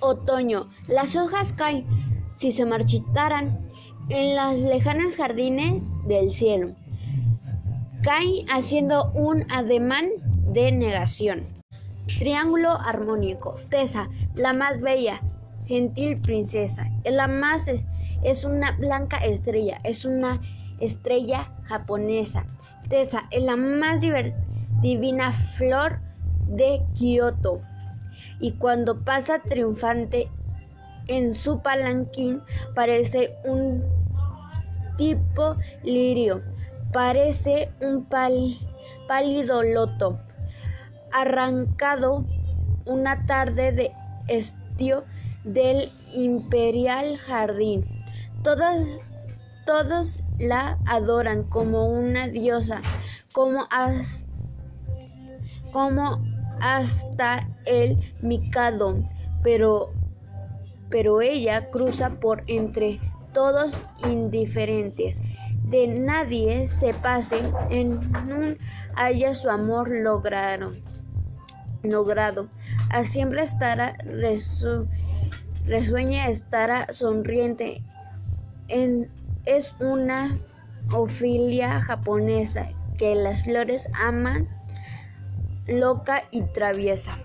otoño. Las hojas caen, si se marchitaran, en las lejanas jardines del cielo. Caen haciendo un ademán de negación. Triángulo armónico. Tesa, la más bella, gentil princesa. La más es una blanca estrella, es una estrella japonesa. Tesa es la más divina flor de Kioto. Y cuando pasa triunfante en su palanquín, parece un tipo lirio, parece un pálido loto, arrancado una tarde de estío del imperial jardín. Todos, todos la adoran como una diosa, como, como hasta el Mikado, pero, pero ella cruza por entre todos indiferentes. De nadie se pase, en un haya su amor logrado. logrado. A siempre estará resueña, estará sonriente. En, es una ofilia japonesa que las flores aman loca y traviesa.